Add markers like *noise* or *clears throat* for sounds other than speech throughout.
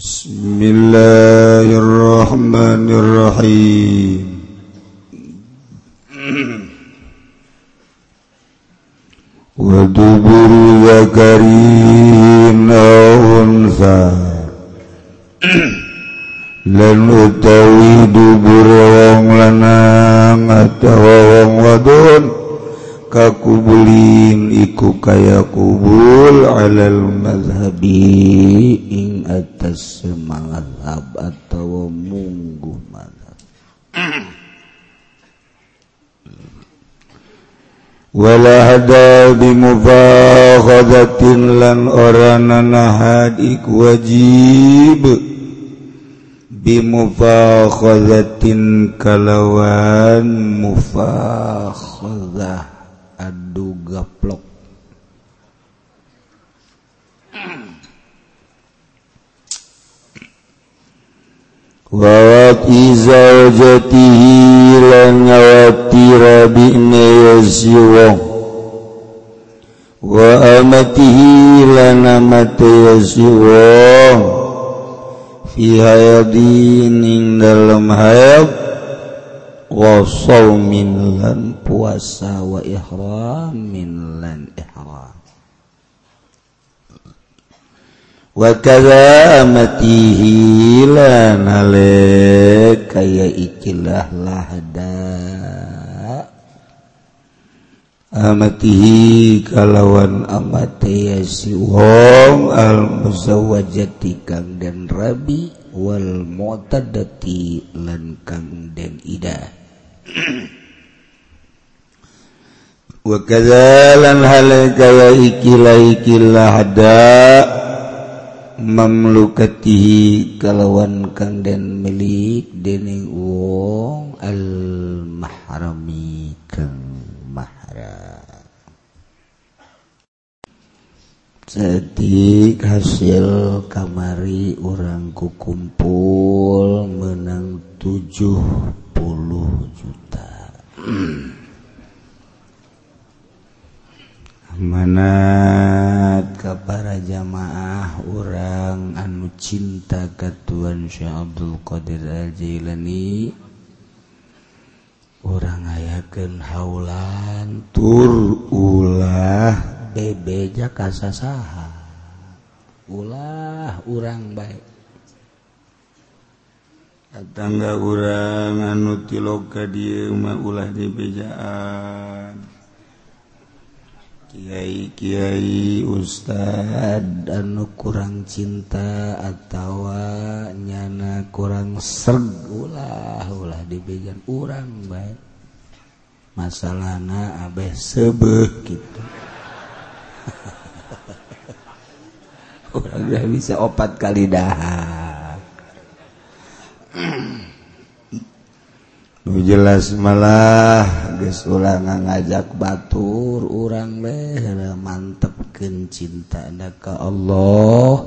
Bismillahirrahmanirrahim. الله الرحمن الرحيم ودبر ذكرين أو أنثى wong lanang atawa wong wadon kakubulin iku kaya kubul alal madhabi ing atas semangahab atau munggu mazhab. Wala hada bimubakhadatin lan orana nahad iku wajib bimubakhadatin kalawan mufakhadah adu gaplok Wawati wawatiwatiwatiwa waamatihilanamatiwa fihayadining dalam hayab wa saumin lan puasa wa ihramin lan ihram. wakamatihila nale kaya ikilah lahada amatihi kalawan amate si wong al musawajati kang dan rabi wal mu'tadati lan kang dan ida wa kadzalan hal kaya ikilah ikilah hada mamlukatihi kalawan kang den milik dening wong al mahrami kang mahram Sadik hasil kamari orang kukumpul menang 70 juta. mana para jamaah orang anu cinta ketuan Sy Abdul Qdir Aljailani. Orang ayaken haulan tur ulah bebeja kasasaha. Ulah urang baik tangga urang anu tiloka dia ulah dibejaan Kyai-kiai Ustad anu kurang cinta atau nyana kurang sergulahlah dibegan urang baik. Masalahna Abeh sebeh gitu. *laughs* Kurang bisa opat kali dahar *clears throat* jelas malah guys ulang ngajak batur orang leh mantap cinta ada ke Allah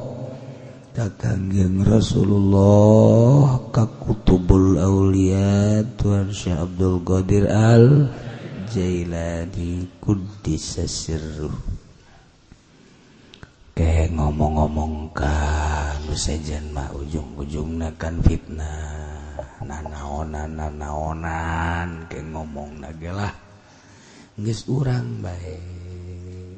kakanggeng Rasulullah kakutubul aulia Tuhan Syekh Abdul Qadir Al Jailani Kudis Sirruh. Kayak ngomong-ngomong kan sejen mah ujung-ujungnya kan fitnah nanaonan nanaonan ke ngomong nagelah geus urang bae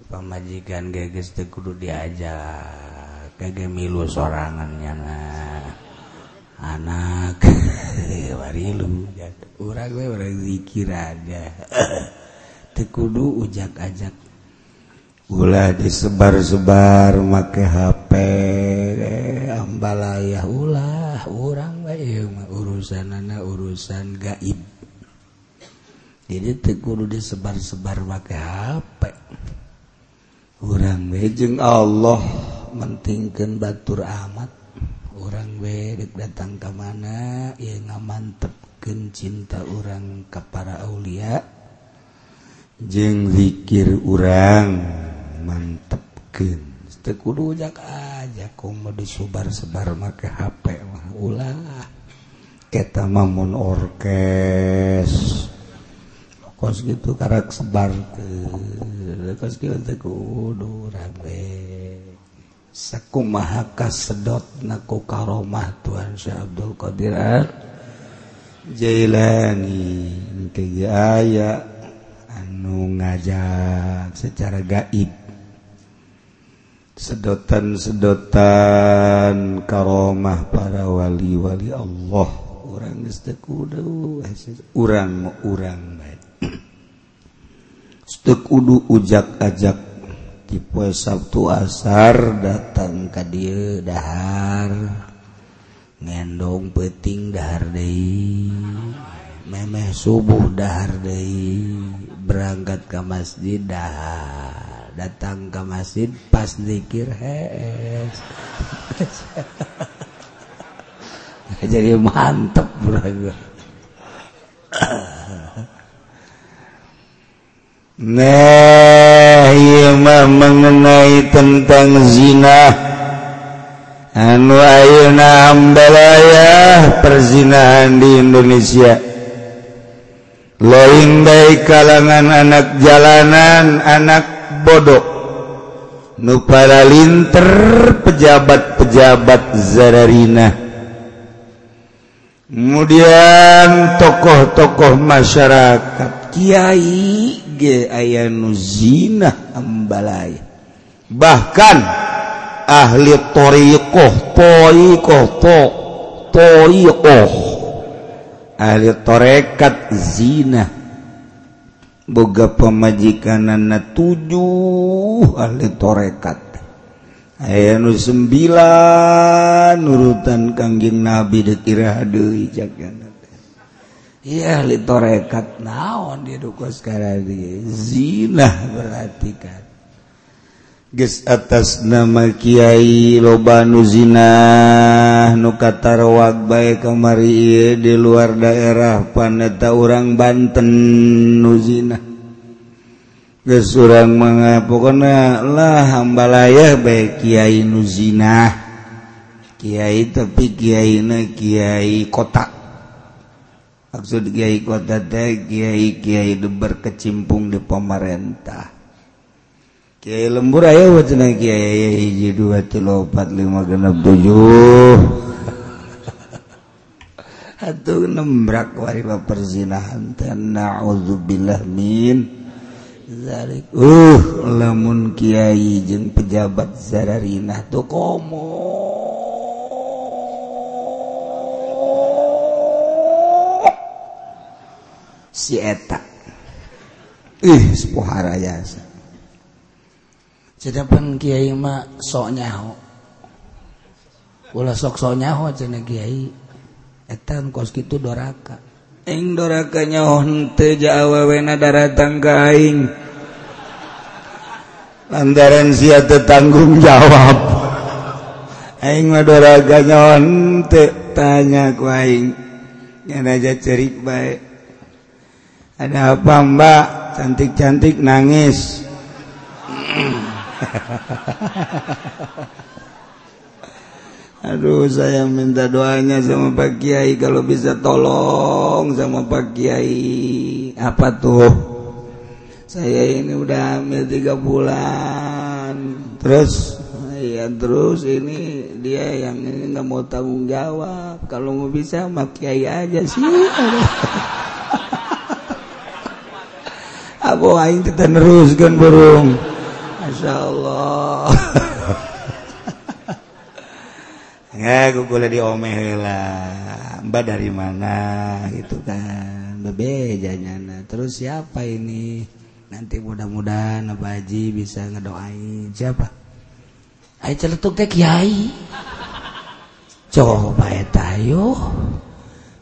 pamajikan ge geus teu kudu diajak kage milu sorangannya na anak *laughs* warilu urang we urang zikir aja. *laughs* Teu kudu ujak ajak Ulah disebar-sebar make HP ambalaya ulah orang urusan anak urusan gaib. Jadi tekuru disebar-sebar make HP orang wejeng Allah mentingkan batur amat. Orang we datang ke mana ya ngamantepkeun cinta orang ke para aulia. Jeng zikir orang mantapken tekudu aja komedi Subar-sebar make HP mah. Ulah kita mamun orkes. Kos gitu karak sebar ke kos gitu tekudu rame. Sakumaha kasedot naku karomah Tuhan Syekh Abdul Qadir Jailani. Aya anu ngajak secara gaib. sedotan-sedotan Karomah para wali-wali Allah. Orang orang orang Kudu ujak-ajak tipe Sabtu asar datang ke dia dahar. Ngendong peting dahar deui. Memeh subuh dahar deui. Berangkat ke masjid dahar. Datang ke masjid pas zikir hes *laughs* jadi mantep bro. Nah mah mengenai tentang zina. Anu ayeuna ambalaya perzinahan di Indonesia. Lain baik kalangan anak jalanan anak bodoh. Nupara linter pejabat-pejabat zararina. Kemudian tokoh-tokoh masyarakat. Kyai ge aya nuzina ambalaya bahkan ahli thariqah thariqah thariqah ahli tarekat zina. boga pemajikanan tujuh ahli torekat aya nu sembilan nurutan kangjeng nabi dekira hadeui iya ahli torekat naon dia duka sekarang dia? Zina berarti kan. Ges atas nama Kyai loba nuzina nukatarwak baik kamari di luar daerah paneta urang Banten nuzina Ges urang mangapokona lah hambalaya baik Kiai nuzina Kiai tapi Kiai na Kiai kota. Maksud Kiai kota teh Kiai Kiai berkecimpung di pemerintah. Kiai lembur ayo wacana kiai hiji dua tiga empat lima genap tujuh. Atuh nembrak wariba perzinahan tanah uzubillah min. Zalik. Uh, lamun kiai jeng pejabat zararinah tuh komo. Si etak. Ih, sepuhara yasa. Cedapan kiai mah sok nyaho. Ulah sok sok nyaho cenah kiai. Eta kos kitu doraka. Ing doraka nyaho teu awewena daratang ka aing. Lantaran sia teu tanggung jawab. Aing mah doraka nyaho teu tanya ku aing. Ngan aja cerik bae. Ada apa Mbak? Cantik-cantik nangis. *clears throat* *laughs* aduh saya minta doanya sama Pak Kiai. Kalau bisa tolong sama Pak Kiai. Apa tuh? Saya ini udah hamil tiga bulan. Terus? Ya terus ini dia yang ini nggak mau tanggung jawab. Kalau mau bisa Pak Kiai aja sih. *laughs* Kita teruskan burung Masya Allah *laughs* boleh diomelah Mbak dari mana? Gitu kan. Bebejanya. Terus siapa ini? Nanti mudah-mudahan Nabaji bisa ngedoain. Siapa? Ayo celetuk teh Kiai. Coba ya tayo.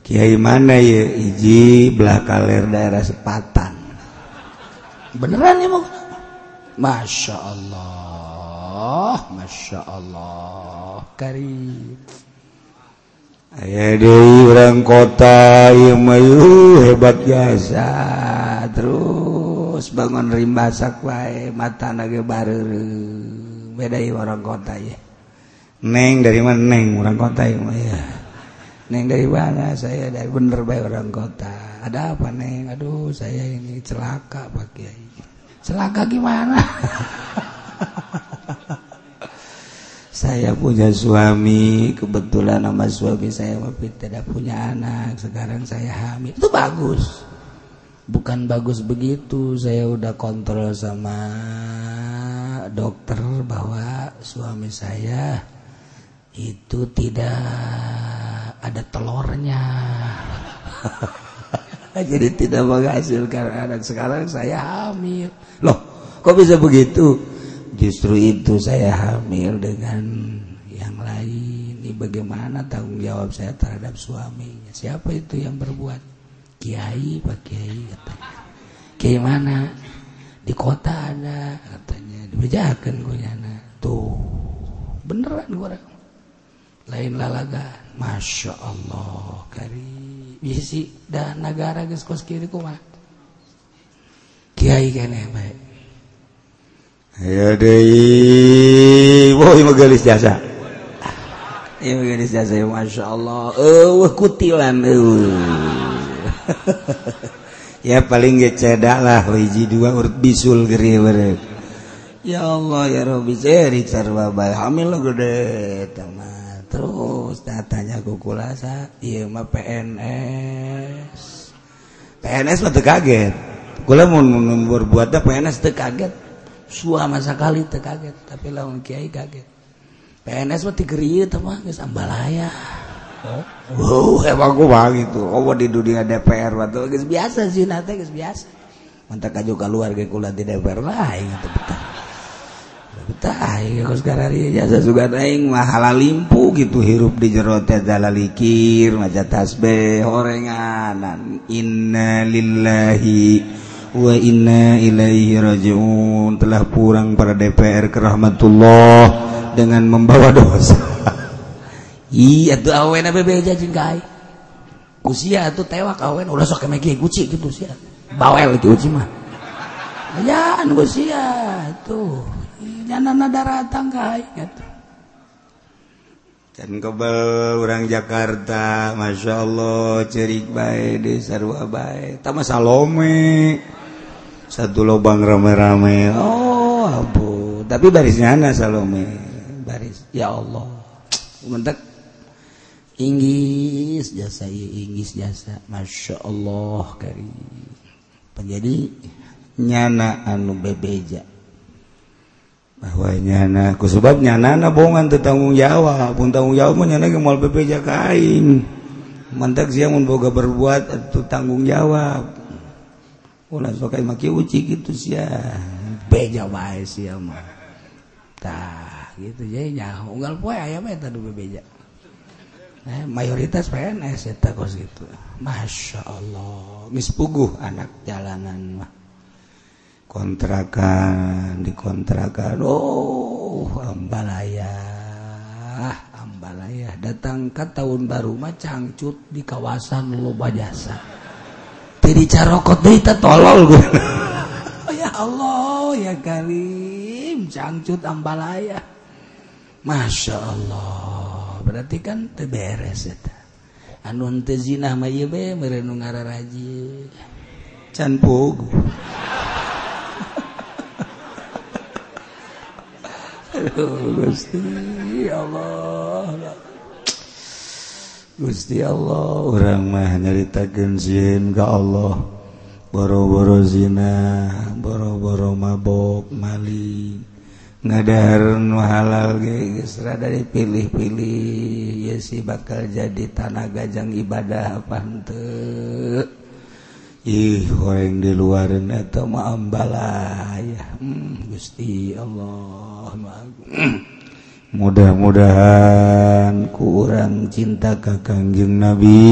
Kiai mana ya? Iji belah kaler daerah sepatan. Beneran ya mau Masya Allah Masya Allah Karim. Ayah Dewi orang kota yang mayu hebat biasa terus bangun rimba sakwai mata naga baru beda orang kota ya. Neng dari mana? Neng orang kota ya ya. Neng dari mana? Saya dari bener baik orang kota. Ada apa neng? Aduh saya ini celaka pak kiai celaka gimana? Saya punya suami kebetulan nama suami saya tidak punya anak. Sekarang saya hamil. Itu bagus. Bukan bagus begitu. Saya udah kontrol sama dokter bahwa suami saya itu tidak ada telurnya *laughs* jadi tidak menghasilkan. Anak sekarang saya hamil. Loh kok bisa begitu? Justru itu saya hamil dengan yang lain. Ini bagaimana tanggung jawab saya terhadap suaminya? Siapa itu yang berbuat? Kiai pak kiai katanya. Kiai mana? Di kota ada katanya. Dibejakan gue tuh beneran gue lain lalagan masya Allah kari bisi dah negara geus kos kieu kumaha? Kiai keneh bae ya deui woi megalis jasa. Ieu megalis jasa ya masyaallah eueuh kutilan eueuh. *laughs* Ya paling ge cedak lah hiji dua urut bisul geri berek ya Allah ya Rabbi saya Richard babai hamil lo gede teman terus datanya kukulasa iya mah PNS PNS mah kaget kula mau berbuatnya PNS teu kaget suama sekali teu kaget tapi lawan kiai kaget PNS mah tikerieu teh mah geus ambalaya Wow, emang gue mah gitu. Oh, di dunia DPR waktu geus biasa sih nate geus biasa. Mantap aja keluar ge kula di DPR lain gitu betah. ing mahala limpu gitu hirup di jerote dalalikir maja tasbih horenganan. Inna lillahi wa inna ilaihi rajiun. Telah pulang para DPR ke rahmatullah dengan membawa dosa. *laughs* Iya tuh awen apa beja jengkai kusia tuh tewak awen udah sok kemeki kuci gitu usia bawel gitu uci mah. Ya kusia tuh nyanana daratan ka gitu. Can kebel orang Jakarta Masya Allah cerik baik di sarwa baik. Tama Salome Satu lubang rame-rame. Oh abu Tapi barisnya anak Salome Baris. Ya Allah. Mentek Inggris jasa ya Inggris jasa. Masya Allah kari Penjadi nyana anu bebeja. bahwanyana ku sebabnya nana bohongan tertanggung jawab pun tanggung jawabnya nana mal PP jakaing mantak sia mun boga berbuat itu tanggung jawab ulah sok maki uci gitu sia. Beja wae sia mah. Tah gitu jadi nyaho unggal poe aya bae tadi bebeja. Nah, mayoritas PNS eta kos gitu. Masya Allah. Mispuguh anak jalanan mah. kontrakan dikontrakan. Oh Ambalaya Ambalaya datang ke tahun baru mah cangcut di kawasan loba jasa. Jadi carokot deh kita tolol gue *laughs* oh, ya Allah ya Karim cangcut Ambalaya Masya Allah. Berarti kan teberes itu zina mah ieu be merenung ngara raji can pugu Gusti Allah Gusti Allah orang mah nyarita genzin ga Allah. Boro-boro zina boro-boro mabok mali. Ngadahar halal ge geus rada dipilih-pilih. Ya si bakal jadi tanah gajang ibadah apa henteu. ih goreng di luar atau maambala ya. Hmm, Gusti Allah hmm. mudah-mudahan kurang cinta ke kangjeng Nabi.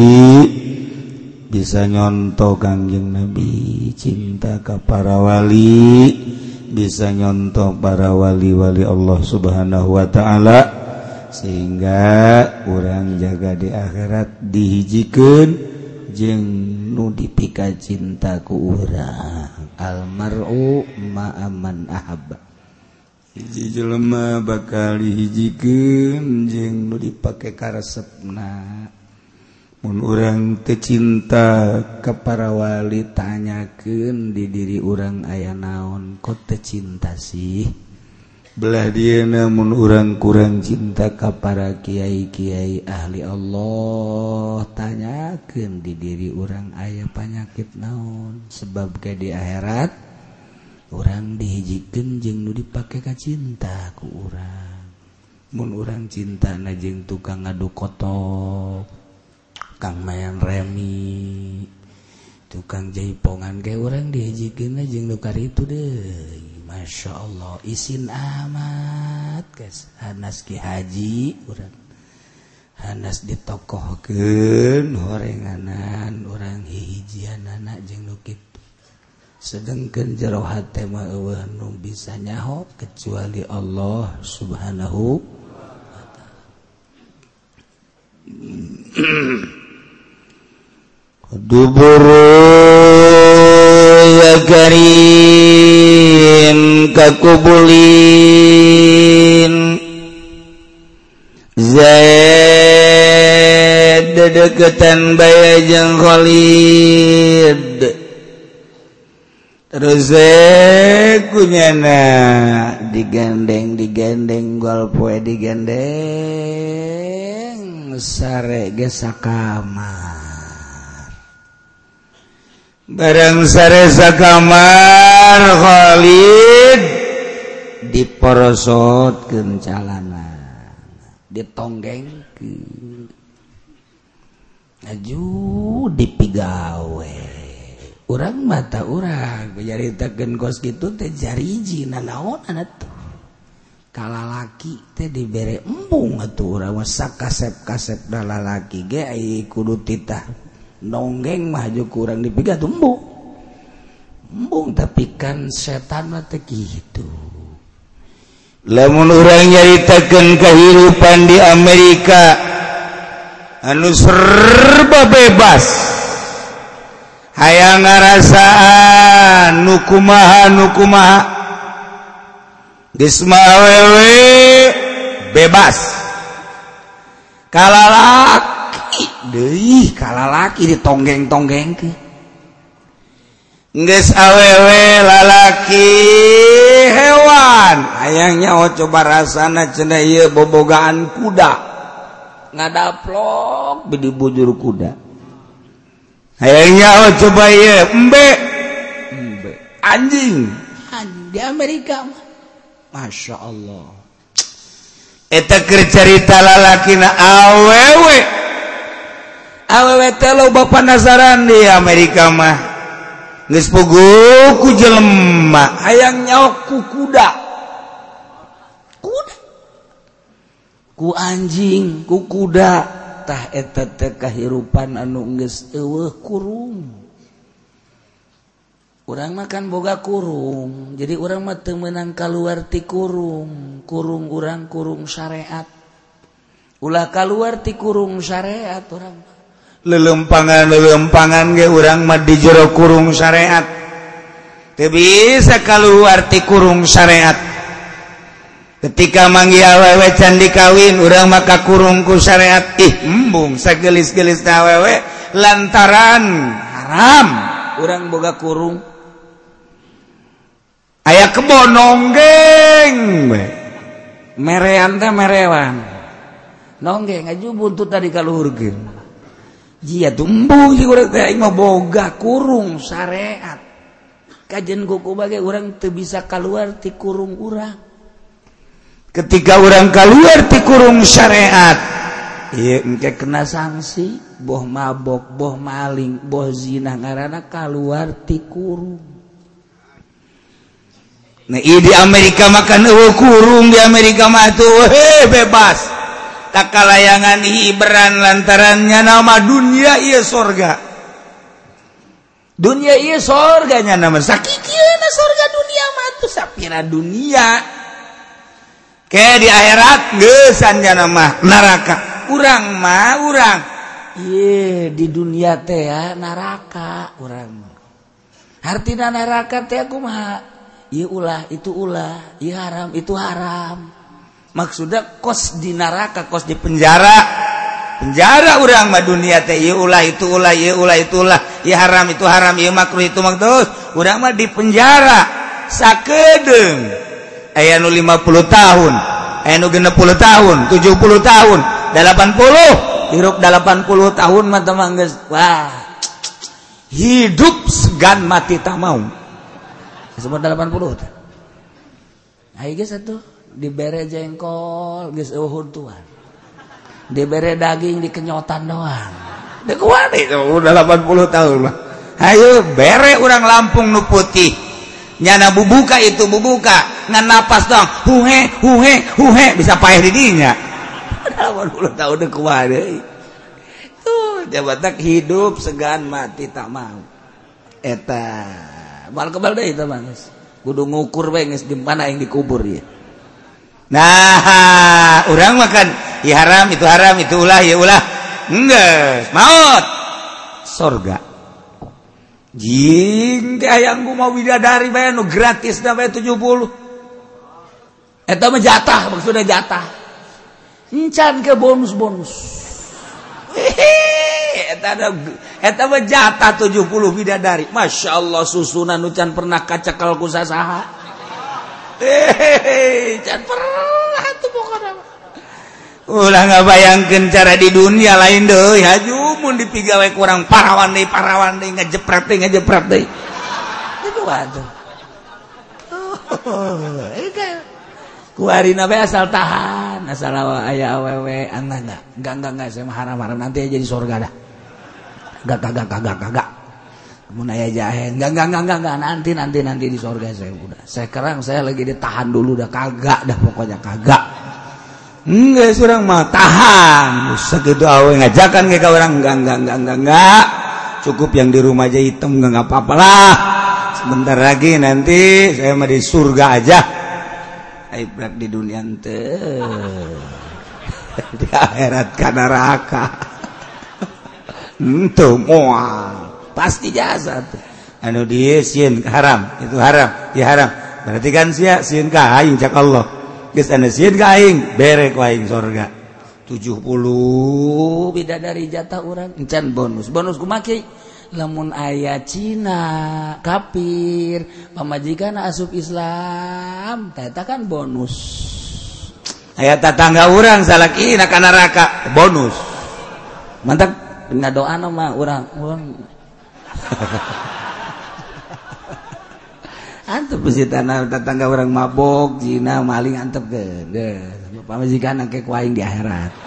Bisa nyontoh kangjeng Nabi cinta ke para wali. Bisa nyontoh para wali-wali Allah subhanahu wa ta'ala. Sehingga kurang jaga di akhirat dihijikan jeng nudipika cintaku urang. Almaru maaman ahabba hiji jelema bakal dihijikin jeng nu dipake karesepna. Mun urang tecinta wali tanyakeun di diri urang aya naon kok tecinta sih? belah dia namun orang kurang cinta kepada Kyai-kiai ahli Allah. Tanyakan di diri orang ayah penyakit naon. Sebab ke di akhirat orang dihijikan jeng nu dipakai ka cinta ku orang. Mun orang cinta najeng tukang ngadu kotok kang mayan remi tukang jaipongan kayak orang dihijikan na jeng nukar itu deh. Masya Allah isin amat guys. Hanas Ki haji orang Hanas ditokohken horenganan orang hijian anak jeng nukit sedangkan jerohat tema nu bisa nyaho kecuali Allah subhanahu wa ta'ala. *clears throat* Duburu ya karim. kakubulin Zaid dedeketan baya jeung Khalid. Terus Zaid kunyana digandeng digandeng gol poe digandeng sare ge sakama. barang sareza kamar Khalid. Diporosot kencalana ditonggeng ke aju dipigawe. Orang mata orang nyaritakan kos gitu teh jariji nanaon anak tuh. Kalalaki teh diberi embung atuh orang masa kasep kasep dalalaki ge kudu titah. nonggeng maju kurang dipiga tumbuh embung tapi kan setan mata gitu. Lamun orang nyaritakan kehidupan di Amerika anu serba bebas. Hayang ngarasaan nukumaha nukumaha Gisma awewe bebas. Kalalak deih kalalaki di tonggeng tonggeng ke Nges awewe lalaki hewan. Ayangnya oh coba rasana cina iya bobogaan kuda. Ngadaplok bidi bujur kuda. Ayangnya oh coba iya embe. Embe. Anjing. Anjing di Amerika Masya Allah. Eta kercerita lalaki na awewe. lo Bapak nasaran di Amerika mah. Puguku jelemah ayaang nyaku kuda. Kuda? Ku anjing ku kudatah kehirupan anu kurung. Orang makan boga kurung. Jadi orang mah menang keluar ti kurung. Kurung kurang kurung syariat. Ulah keluar ti kurung syariat orang mah. lelempangan lelempangan ge urang mah di jero kurung syariat teu bisa keluar ti kurung syariat ketika manggi awewe can dikawin urang maka kurungku syariat ih embung sagelis-gelis awewe. Lantaran haram. Urang boga kurung. Aya kebonong geng. Merean teh merewan. Nonggeng aju buntut tadi kaluhur geuning Jia tumbung sih orang teh mah boga kurung syariat. Kajian kuku bagai orang teu bisa keluar ti kurung urang Ketika orang keluar ti kurung syariat, iya engke kena sanksi, boh mabok, boh maling, boh zina karena keluar ti kurung. Nah, di Amerika makan uh, kurung di Amerika mah tuh, hey, bebas. Layangan Ibran lantarannya nama dunia ia surga dunia ia surganya nama sakit surga dunia sapira dunia. Kayak di akhirat gesannya nama neraka. Kurang mah orang di dunia teh ya neraka orang artinya neraka teh aku mah iya ulah itu ulah iya haram itu haram maksudnya kos di neraka kos di penjara. Penjara orang mah dunia teh ieu ulah itu ulah ieu ulah itu ulah. Ieu haram itu haram ieu makruh itu makruh urang mah di penjara. Sakedeung. Aya nu 50 tahun. Aya nu 60 tahun 70 tahun 80 hirup 80 tahun mah teh geus wah. Hidup segan mati tak mau. Sebut 80 teh. Hayu geus atuh? dibere jengkol geus euhud tuan. Dibere daging dikenyotan doang. Dek itu udah 80 tahun mah. Hayu bere urang Lampung nu putih. Nyana bubuka itu bubuka. Ngan napas dong huhe huhe huhe bisa payah di dinya. *laughs* 80 tahun dek kuat tuh jabatak hidup segan mati tak mau. Eta bal kebal deh teh mah kudu ngukur we geus di mana yang dikubur ya. Nah orang makan ya haram itu haram itu ulah ya ulah. Enggak maut. Sorga. Jing teh ayang ku mau bidadari bayar nu gratis dah bayar tujuh puluh. Eta mah jatah maksudnya jatah. Encan ke bonus-bonus. Eta ada eta mah jatah 70 bidadari Masya Allah susunan nu can pernah kacakalku sasaha. ulah nggak bayangkan cara di dunia lain deh. Haju mun dipigawe kurang parawan deh parawan deh ngejepret deh ngejepret deh. Itu waduh. Oh, Kuari nabe asal tahan asal ayah awewe enggak enggak enggak enggak enggak saya haram haram nanti aja di surga dah. Enggak kagak kagak kagak mau naya jahe. Enggak enggak enggak enggak nanti nanti nanti di surga saya. Udah. Sekarang saya lagi ditahan dulu. Dah kagak dah pokoknya kagak. Enggak surang mah tahan. Segitu awe. Ngajakan ke orang. Enggak enggak enggak enggak enggak cukup yang di rumah aja hitam enggak enggak apa-apa lah. Sebentar lagi nanti saya mau di surga aja. Ibrat di dunia ente. *laughs* Di akhirat kana neraka. *laughs* Ente moal pasti jasa anu dia sieun haram itu haram ya haram. Berarti kan sia sieun ka aing cak Allah. Geus anu sieun ka aing bere ku aing surga 70 beda dari jatah orang encan bonus. Bonus kumaki lamun ayah Cina kafir pemajikan asup Islam tata kan bonus. Ayat tetangga orang salah kina kana neraka bonus. Mantap. Nggak doa nama orang orang *laughs* Antep sih tanah tetangga orang mabok, zina, maling antep ke. Deh, pamajikan angke kuaing di akhirat. *laughs*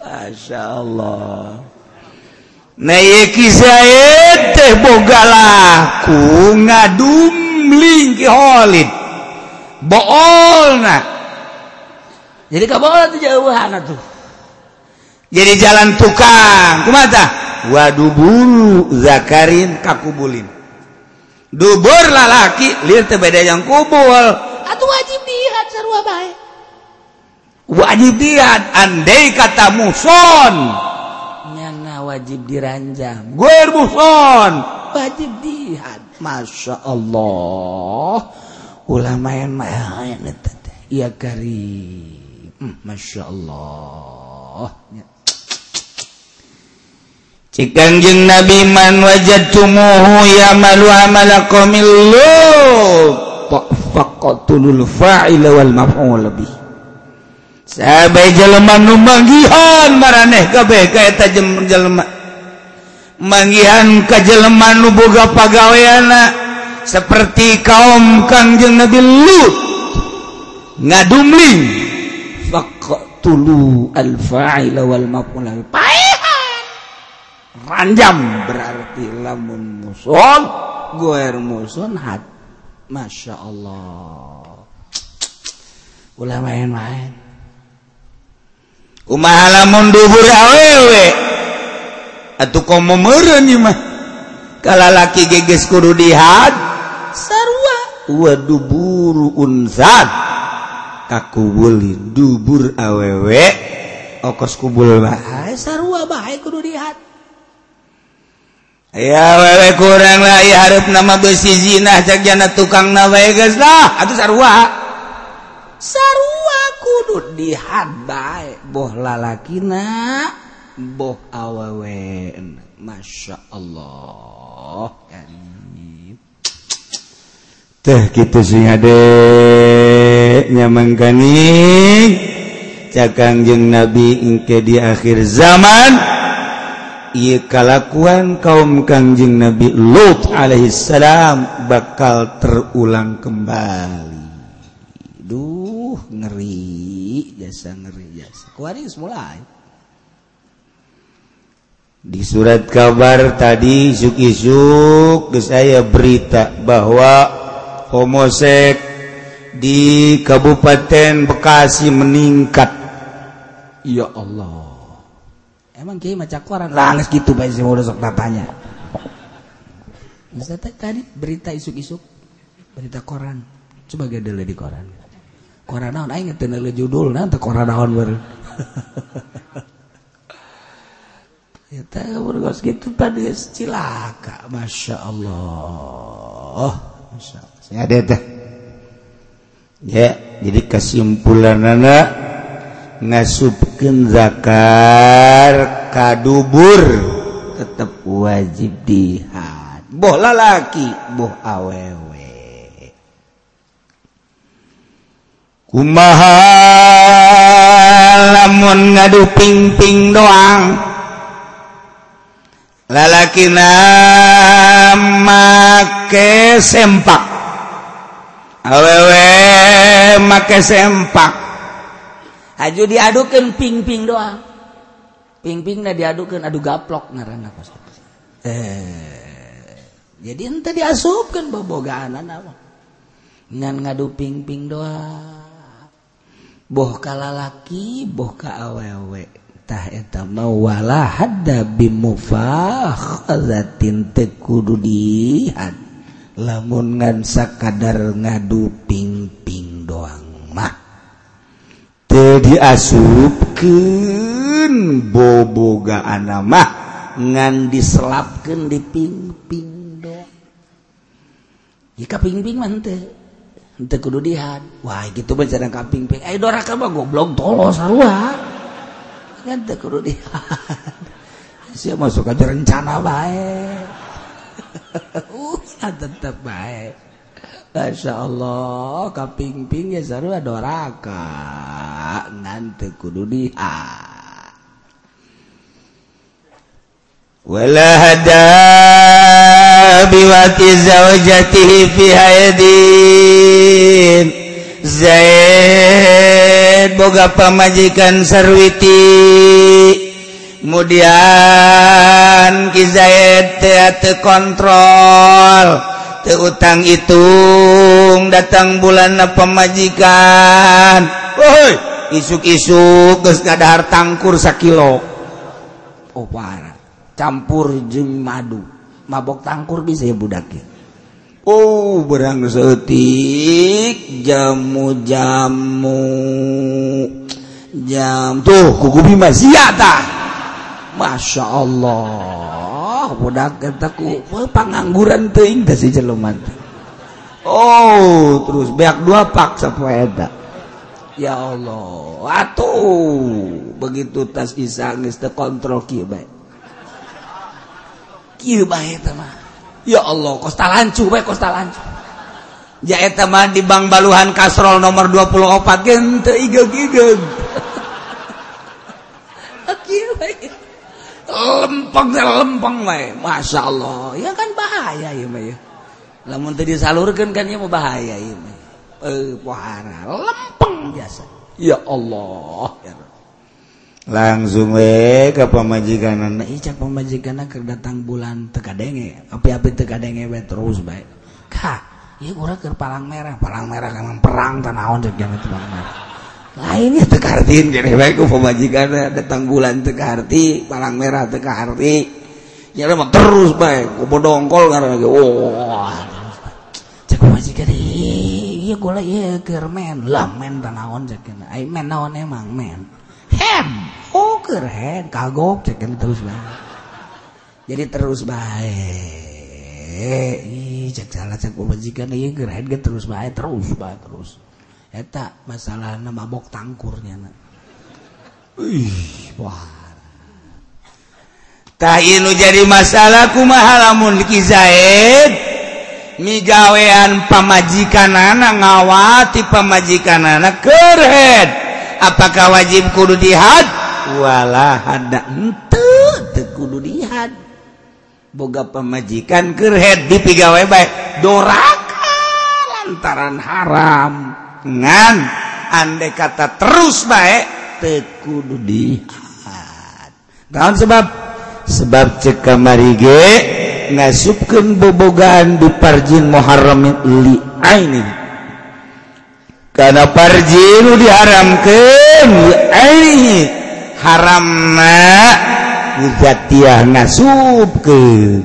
Masya Allah. Nayeki Zaid teh bogalaku ngadumling ki Khalid. Boolna. Jadi kabola tuh jauhan tuh. Jadi jalan tukang. Mata Waduh bulu Zakarin kakubulin. Dubur lalaki lihat beda yang kubul. Atau wajib lihat sarwa baik wajib lihat andai kata muson. Nyana wajib diranjang. Gue muson. Wajib lihat masya Allah. Ulama yang main iya karim. Hmm, masya Allah cikanjeng nabi man wajad tumuhu ya malu amala qamillu faqatulul fa'il wal maf'ul bi. Sahabai jelema nu manggihan maraneh kabeh ka eta jelema manggihan ka jelema nu boga pagaweana seperti kaum kangjeng nabi lut. Ngadumling faqatulu al fa'il wal maf'ul bi. panjang. Berarti lamun muson gue muson hat. Masya Allah. Ulah main-main. Umaha lamun duhur awewe? Atuh kau memeureun mah. Kalalaki geges kudu dihad. Sarua. Waduh buru unzad kakubul dubur awewe. Okos kubul bae sarua bae kudu dihad. ya wewe kurang lah ya harus nama besi zina cak jana tukang na wae lah. Atau sarua. Sarua kudu dihabai. Bae boh lalakina boh awewe masya Allah. Teh gitu sing ade nyamangkani. Cakang jeung nabi ingke di akhir zaman. kalakuan kaum Kangjeng Nabi Lut alaihissalam bakal terulang kembali. Duh, ngeri, jasa ngeri jasa. Kuaris mulai. Di surat kabar tadi suki-suk ke saya berita bahwa homosek di Kabupaten Bekasi meningkat. Ya Allah. Emang kiai maca koran langis gitu bae sih udah sok tatanya bisa tadi berita isuk-isuk berita koran coba gede di koran koran naon aing teu judul nanti koran naon baru. *laughs* Ya tahu gitu tadi cilaka. Masya Allah. Masya Allah. Ya jadi kesimpulan anak ngeluarkan zakar kadubur tetap wajib dihat boh lalaki boh awewe. Kumaha lamun ngadu ping ping doang? Lalaki make sempak. Awewe make sempak. Aju diadukan ping-ping doang. Ping-ping dah diadukan adu gaplok ngaran apa eh jadi ente diasupkan bobogaan apa? Ngan ngadu ping-ping doang. Boh kalalaki boh ka awewe. Tah eta mawala hadda bimufakhazatin tekudu dihat lamunngansa kadar ngadu ping-ping doang mah diasubken boboga nama ngan diselapkan di pingping dong. Jika pingping mante ente kudu dihat wah gitu bencana kaping ping eh dora ka goblok tolos sarua. Kan teu kudu dihat sia masuk aja rencana bae. *laughs* Uh tetep bae. Masya Allah kapingping ya sarua doraka nanti kudu diha. Wala hada biwati zaujatihi fi haydin Zaid boga pamajikan sarwiti. Kemudian Ki Zaid teu kontrol teu itu datang bulan pemajikan Woi isuk-isuk geus ngadahar tangkur sakilo. Oh parah. Campur jeung madu. Mabok tangkur bisa ya budak oh berang setik jamu-jamu jam. Tuh kuku bima siata masya Allah. Budak kataku pengangguran teing teh si jelema Oh terus banyak dua pak sepeda. Ya Allah, atuh begitu tas isang geus kontrol kieu bae. Kieu bae. Ya Allah, kosta lancu bae kosta lancu. Ya teman di Bank Baluhan Kasrol nomor 24 ge teu igeg-igeg. Kieu bae. Lempeng lempeng bae, masyaallah. Ya kan bahaya ya mah. Ya. lamun tadi disalurkan kan ya mau bahaya ini eh pohara lempeng biasa. Ya Allah. Ya langsung we ke pemajikan nah, cak pemajikan ke datang bulan tekadenge api-api tekadenge we terus baik kah iya kurang ke palang merah. Palang merah kan perang tanahon cek jangan palang merah. Lainnya tekartin jadi baik ke pemajikan datang bulan tekarti palang merah tekarti Ya, mah terus baik kubodongkol karena oh iya gula iya germen lah. Men tanawan cekin ay men naon emang men? Hem! Oh keren kagok cekin terus baik jadi terus baik ih cek salah cek pemajikan iya keren ge terus baik terus baik terus. Eta masalah nama bok tangkurnya na. Ih, wah. Tainu jadi masalahku mahalamun Zaid? Migawean pamajikan anak ngawati pemajikan anak kehead Apakah wajib kudu dihawala kudu lihat boga pemajikan kehead dipigawa baik doraka lantaran haram. Ngan andai kata terus baik tekudu dihat tahun sebab? Sebab ceka marige ngasupkan bobogaan di parjin Muharram li aini. Karena parjin diharamkan li aini. Haramna zatiah ngasubkan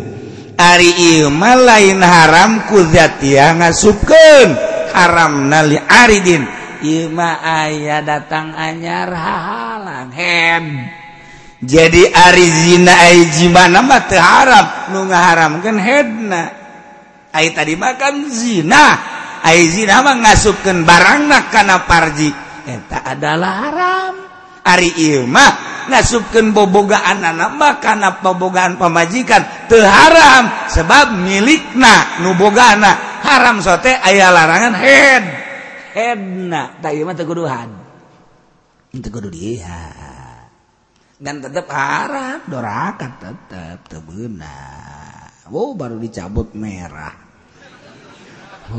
ari ilma lain haram ku zatiah ngasubkeun haramna li aridin ilma ayah datang anyar hahalan hem. jadi Arizinajiharap haramkan headna tadi makan zina zinazina ngasupkan barangna karena parji. Tak adalah haram. Ari Imah ngasupkan bobogaan anak karena pebogaan pemajikan terharam sebab milikna nuboga anak haram sote ayah larangan head headna tak teguduhan tegudu dia dan tetap Arab dorakat tetap tebenar wow baru dicabut merah *laughs*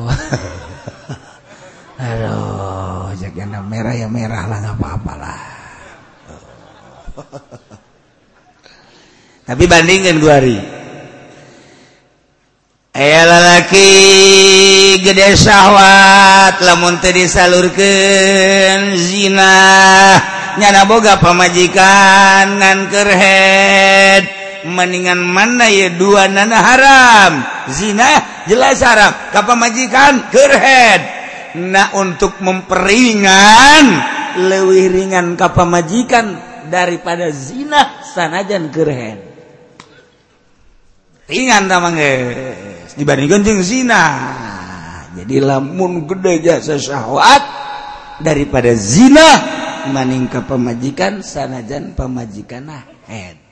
Aduh, jadi merah ya merah lah nggak apa-apa lah. Tapi bandingkan dua hari. Ayah lalaki gede syahwat lamun tadi disalurkan zina nyana boga pemajikan ngankerhead meningan mana ya dua nana haram? Zina jelas haram. Ke pemajikan kerhead. Nah untuk memperingan lebih ringan ke pemajikan daripada zina sanajan kerhead. Ringan tamang dibandingkan jeung zina. Jadi lamun gede jasa syahwat daripada zina maning ke pemajikan sanajan pemajikan nahed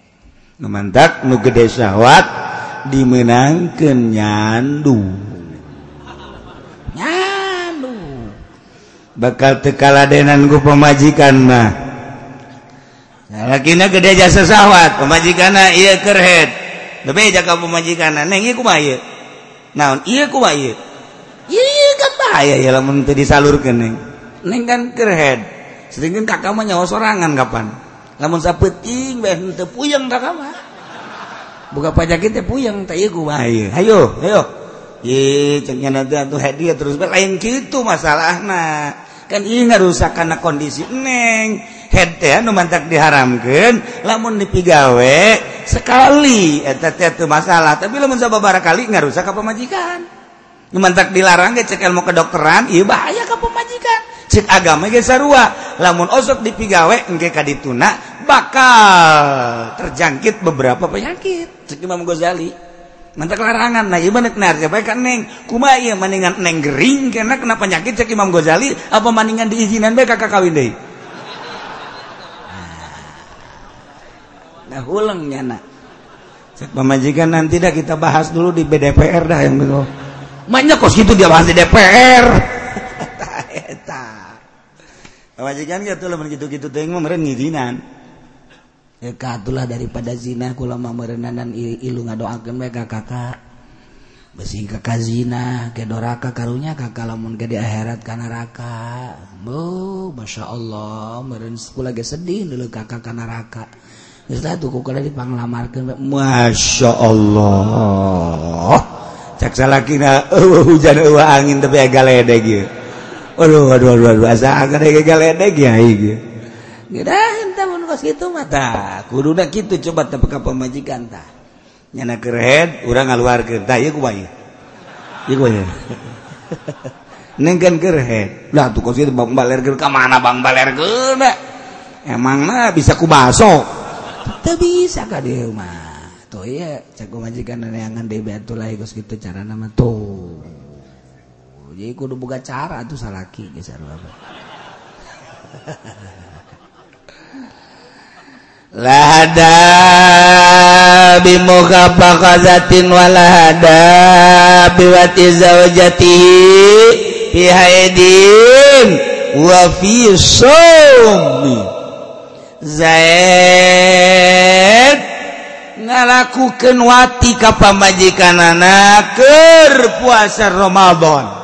numantak nu gede syahwat dimenangkan nyandu. Nyandu. Bakal tekaladenan ku pemajikan mah. Lakina gede jasa sawat pemajikan iya kerhet lebih jaka pemajikan neng iya kumah iya naon iya kumah iya iya kan bahaya ya lamun teu disalurkeun neng. Neng kan kerhet sedangkan kakak mah nyawa sorangan kapan? Lamun sapeting bae henteu puyeng kakak mah buka pajak teh puyeng teh ieu kumaha? Ayo ayo. Hayo ye cengnya nanti atuh hadiah terus. Lain kitu masalahna. Kan ieu ngarusak kana kondisi neng. Head teh anu mantak diharamkeun lamun dipigawe sekali eta teh teu masalah. Tapi lamun sababaraha kali ngarusak ka pamajikan. Nu mantak dilarang ge cek ilmu kedokteran ieu bahaya ka pamajikan. Pemajikan agama lamun osok dipigawe dituna bakal terjangkit beberapa penyakit. Imam Ghazali. Mantap larangan nah neng? Kuma maningan neng gering karena kena penyakit cek Imam Ghazali? Apa maningan diizinan baik kakak kawin deh nah ulangnya nak cek pemajikan nanti dah kita bahas dulu di BDPR dah yang betul banyak kos gitu dia bahas di DPR *laughs* wajikan gitu lah gitu-gitu teng meren ngizinan. Ya katulah daripada zina kula mah merenanan ilu ngadoakeun mereka kakak. Besi kakak zina ke doraka karunya kakak lamun ke di akhirat kana neraka. Oh masya Allah meren kula ge sedih dulu kakak kana neraka. Geus lah tuh kukula dipanglamarkeun. Masya Allah. Cak salakina uh, hujan uh, angin tapi agak ledek gitu waduh waduh waduh waduh. Asa angkat kayak galedek ya iya kita entah pun pas gitu mata kudu kuduna gitu coba tapi ke pemajikan tah. Nyana kered urang ngaluarkeun. Tah iya kumaha iya kumaha *laughs* Neng kan kerhet lah tuh kau sih bang baler ger kemana bang baler ger emang nah bisa kubaso tak bisa kah dia mah tuh iya. Cakap majikan neneangan dia bantu lah gitu cara nama tuh. Jadi kudu buka cara tuh salaki geser apa. Lahada bimuka pakazatin walahada bewatizawajati pihaidin wa fi sawmi. Zaid ngalakukeun wati ka pamajikanana keur puasa Ramadan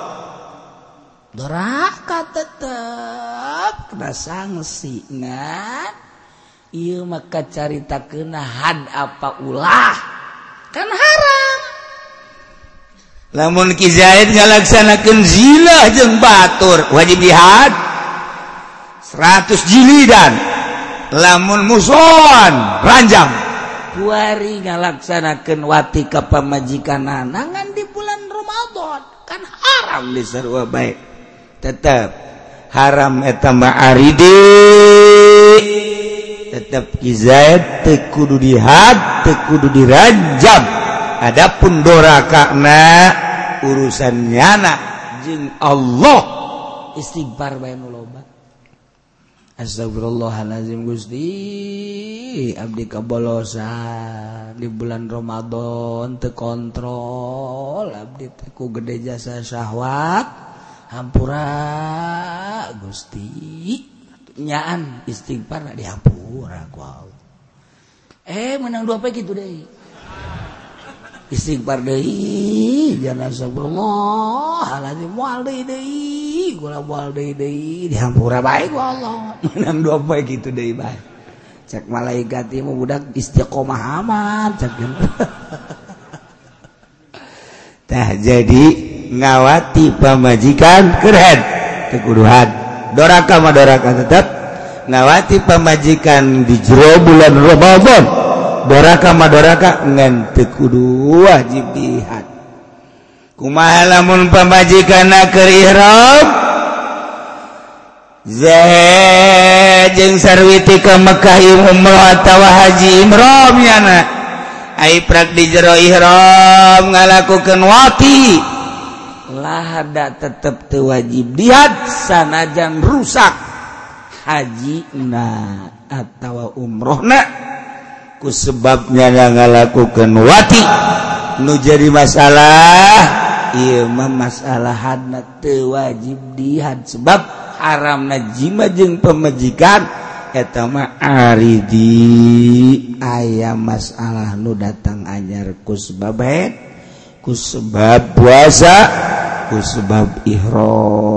Doraka tetap kena sanksi ngan Iya maka carita kena had apa ulah. Kan haram. Lamun Ki Zaid ngalaksanakan zina jeung batur wajib dihad 100 jilidan. Lamun muson ranjang. Kuari ngalaksanakan wati ke pemajikan nangan di bulan Ramadan. Kan haram di sarua baik tetap haram etamaaridi tetap Izaid tekudu dihad tekudu dirajam. Adapun dora karena urusan nyana jing Allah istighfar bae loba. Astagfirullahaladzim Gusti. Abdi kabolosan di bulan Ramadan Tekontrol abdi teku gede jasa syahwat. hampura Gustinyaaan istighfar dihampura wow. eh menang dua gitu deh istighfar deui jangan sabullah halazim waldi deui kula waldi deui dihampura bae ku Allah *laughs* menang dua poe kitu deui bae cek malaikat ieu budak istiqomah amat cek *laughs* tah jadi ngawati pamajikan keren keguruhan doraka mah doraka tetap ngawati pamajikan di jero bulan Ramadan. Doraka madoraka ngan kudu wajib dihat kumaha lamun pamajikan keur ihram? Jeung sarwiti ka Mekah umrah atawa haji imram nyana ai prak di jero ihram ngalakukeun wati. lahada tetap tewajib dihat sanajan rusak. Haji na atau umroh na ku sebabnya ngalakukan wati. Nu jadi masalah iya mah masalah hadna tewajib dihat sebab haram najima jeng pemajikan eta mah aridi. Ayam masalah nu datang anyar ku sebab ku sebab puasa. ku sebab ihram.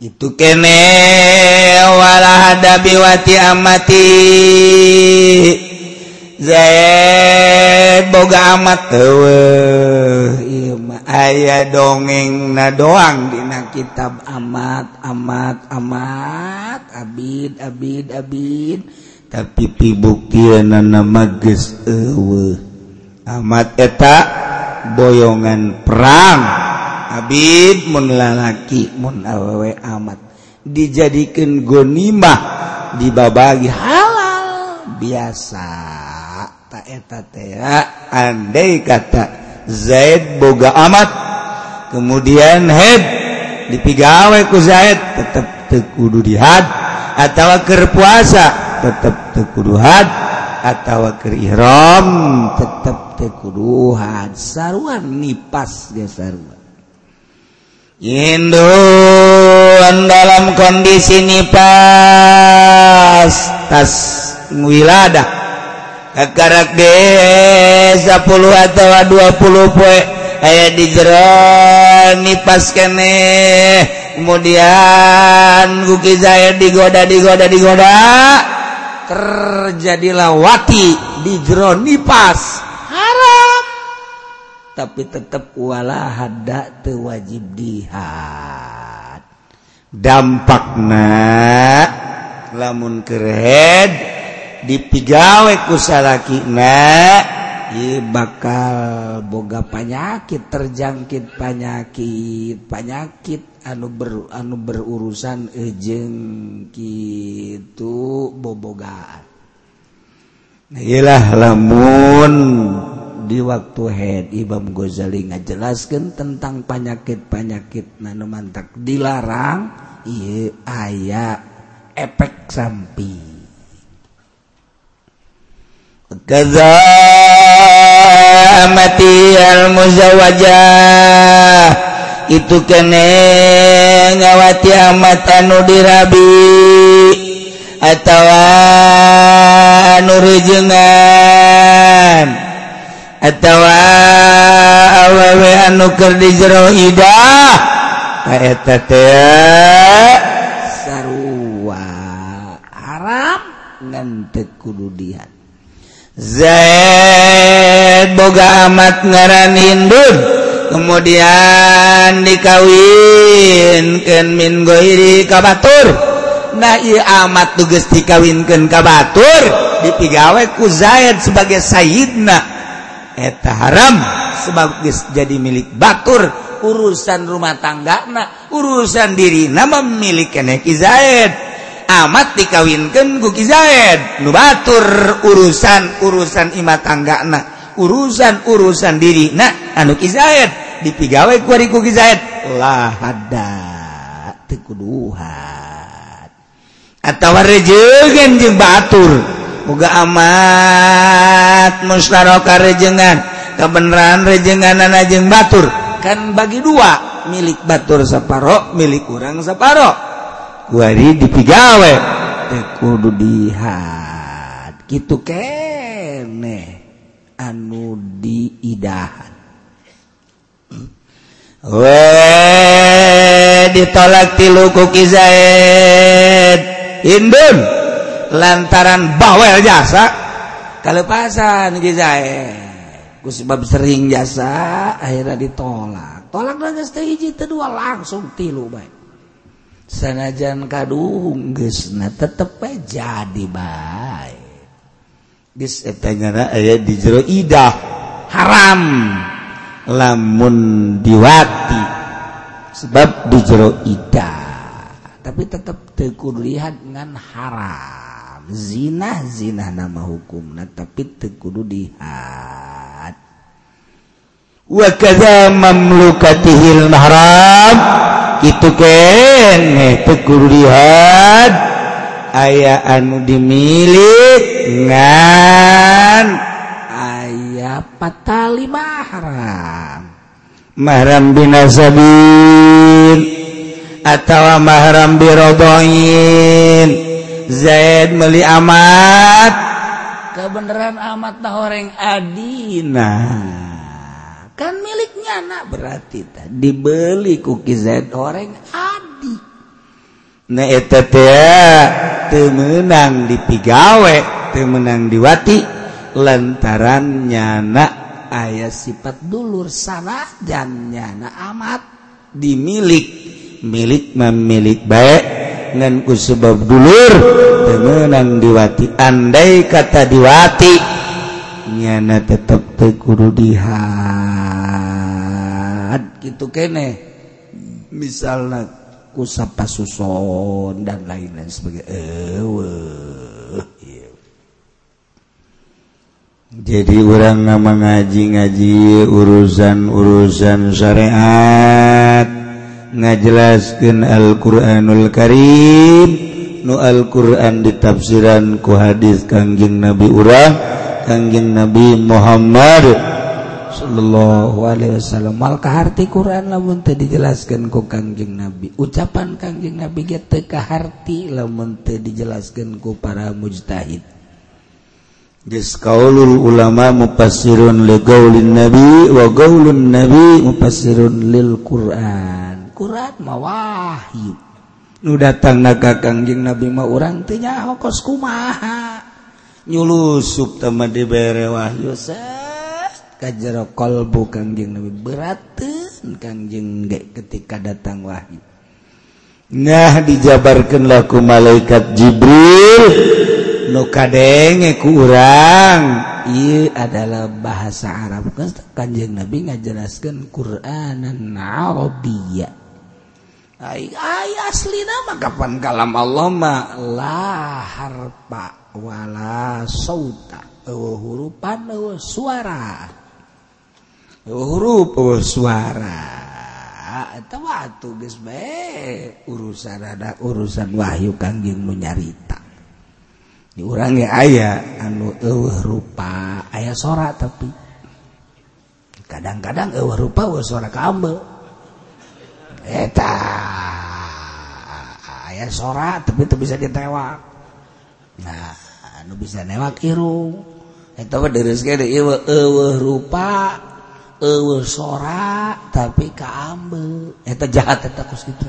Itu kene walah hadabi wati amati. Zaid boga amat teueuh ieu mah aya dongengna doang dina kitab amat amat amat. Abid abid abid. Tapi pibuktianna geus eueuh amat etak boyongan perang. Habib menlalaki munawewe amat dijadikan gonimah dibabagi halal. Biasa. Tak eta andai kata Zaid boga amat kemudian head dipigawe ku Zaid tetap tekudu dihad atau kerpuasa tetap tekudu had atau keram tetap tekuduhan saruan nipas gesaruan Indo dalam kondisi ini pas tas wilada kakarak desa 10 atau 20 poe. Aya di jero pas kene. Kemudian guki saya digoda digoda digoda terjadilah wati di jeronipas haram. Tapi tetap wala hada wajib dihat dampakna lamun kered dipigawe kusalakina ieu bakal boga penyakit terjangkit penyakit penyakit anu ber, anu berurusan eh, ejeng gitu bobogaan. Nah, iyalah lamun di waktu head Imam Ghazali ngajelaskan tentang penyakit-penyakit nanu mantak dilarang iya ayah efek samping Gaza mati al muzawajah itu kene ngawati amat anu dirabi atau anu rejengan atau awewe anu keur di jero idah. Eta teh sarua haram ngantek kudu dihat. Zaid boga amat ngaran Hindun kemudian dikawinkan min goiri kabatur nah iya amat tugas dikawinkan kabatur dipigawe ku Zaid sebagai Sayyidna. Eta haram. Sebab jadi milik batur. Urusan rumah tangga na urusan diri nama milik kene Ki Zaid. Amat dikawinkan ku Zaid. Nu batur urusan urusan imah tangga na urusan-urusan diri. Nah anuk Izayat dipigawai kuariku Izayat lahada tekuduhan atau rejengan jeung batur. Moga amat mustaraka rejengan. Kebenaran rejengan anak jeung batur. Kan bagi dua milik batur saparo milik kurang saparo. Kuari dipigawe tekudu dihat gitu kene. anu diidahan. Ditolak tilu kuki Zaid. Indun lantaran bawel jasa. Kalepasan Ki Zaid. Ku sebab sering jasa akhirnya ditolak. Tolak geus teh hiji teh langsung tilu baik sanajan kaduhung geusna tetep jadi baik aya dijero idah. Haram. Lamun diwati. Sebab dijero idah. Tapi tetap tekur lihat dengan haram. Zina zina nama hukum nah tapi tekudu lihat. Wa kaza mamlukatihil mahram. Itu kan tekudu lihat. aya anu dimilik ngan aya patali mahram mahram binasabin atau mahram birodoin. Zaid meli amat. Kebenaran amat nah orang adina. Kan miliknya anak berarti tak dibeli kuki Zaid orang adi nah itu ya temenang dipigawe temenang diwati lantaran nyana ayah sifat dulur sana dan nyana amat dimilik. Milik memilik baik dengan sebab dulur temenang diwati andai kata diwati nyana tetap tekuru dihat gitu kene. Misalnya usap pasuson dan lain lain sebagai ewe eh, jadi orang nama ngaji-ngaji urusan-urusan syariat ngajelaskan Al-Quranul Karim. Nu Al-Quran ditafsiran ku hadis kangjeng Nabi urah kangjeng Nabi Muhammad. Shallallahu Alaihi Wasallam. Malkahati Quran lamun dijelaskan ku Kangjeng nabi. Ucapan Kangjeng nabi tekahati lamun dijelaskan ku para mujtahid. Diskaulul ulama mupasirun li gaulin nabi wa gaulun nabi mupasirun lil Quran. Quran mah wahyu. Nu datang naga Kangjeng nabi mah urang teu hokos kumaha? Nyulusup tama dibere wahyu Saya kajjaro qolbu Kangjeng Nabi berat Kangjeng dek ketika datang wahyu. Nah dijabarkan laku malaikat Jibril. Nukadenge kurang I adalah bahasa Arab. Kanjeng Nabi ngajelaskan Qur'anan Arabiyya. Ay, ay asli nama kapan kalam Allah ma la harpa wala sauta. Hurufan suara. huruf uh, suara. Atau waktu urusan ada urusan Wahyu Kanjeng menyarita diurangi ayah anu uh, rupa ayah sora tapi. Kadang-kadang uh, rupa uh, suara kabel eta ayah sora tapi itu bisa ditewak. Nah anu bisa newak irung. Itu mah deus ge rupa. ewe sora tapi kaambe. Eta jahat eta kus itu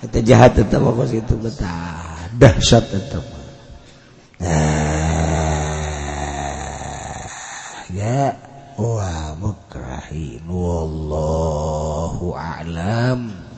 eta jahat eta mah kus itu betah dahsyat eta mah. Eh, ya wa mukrahin. Wallahu a'lam.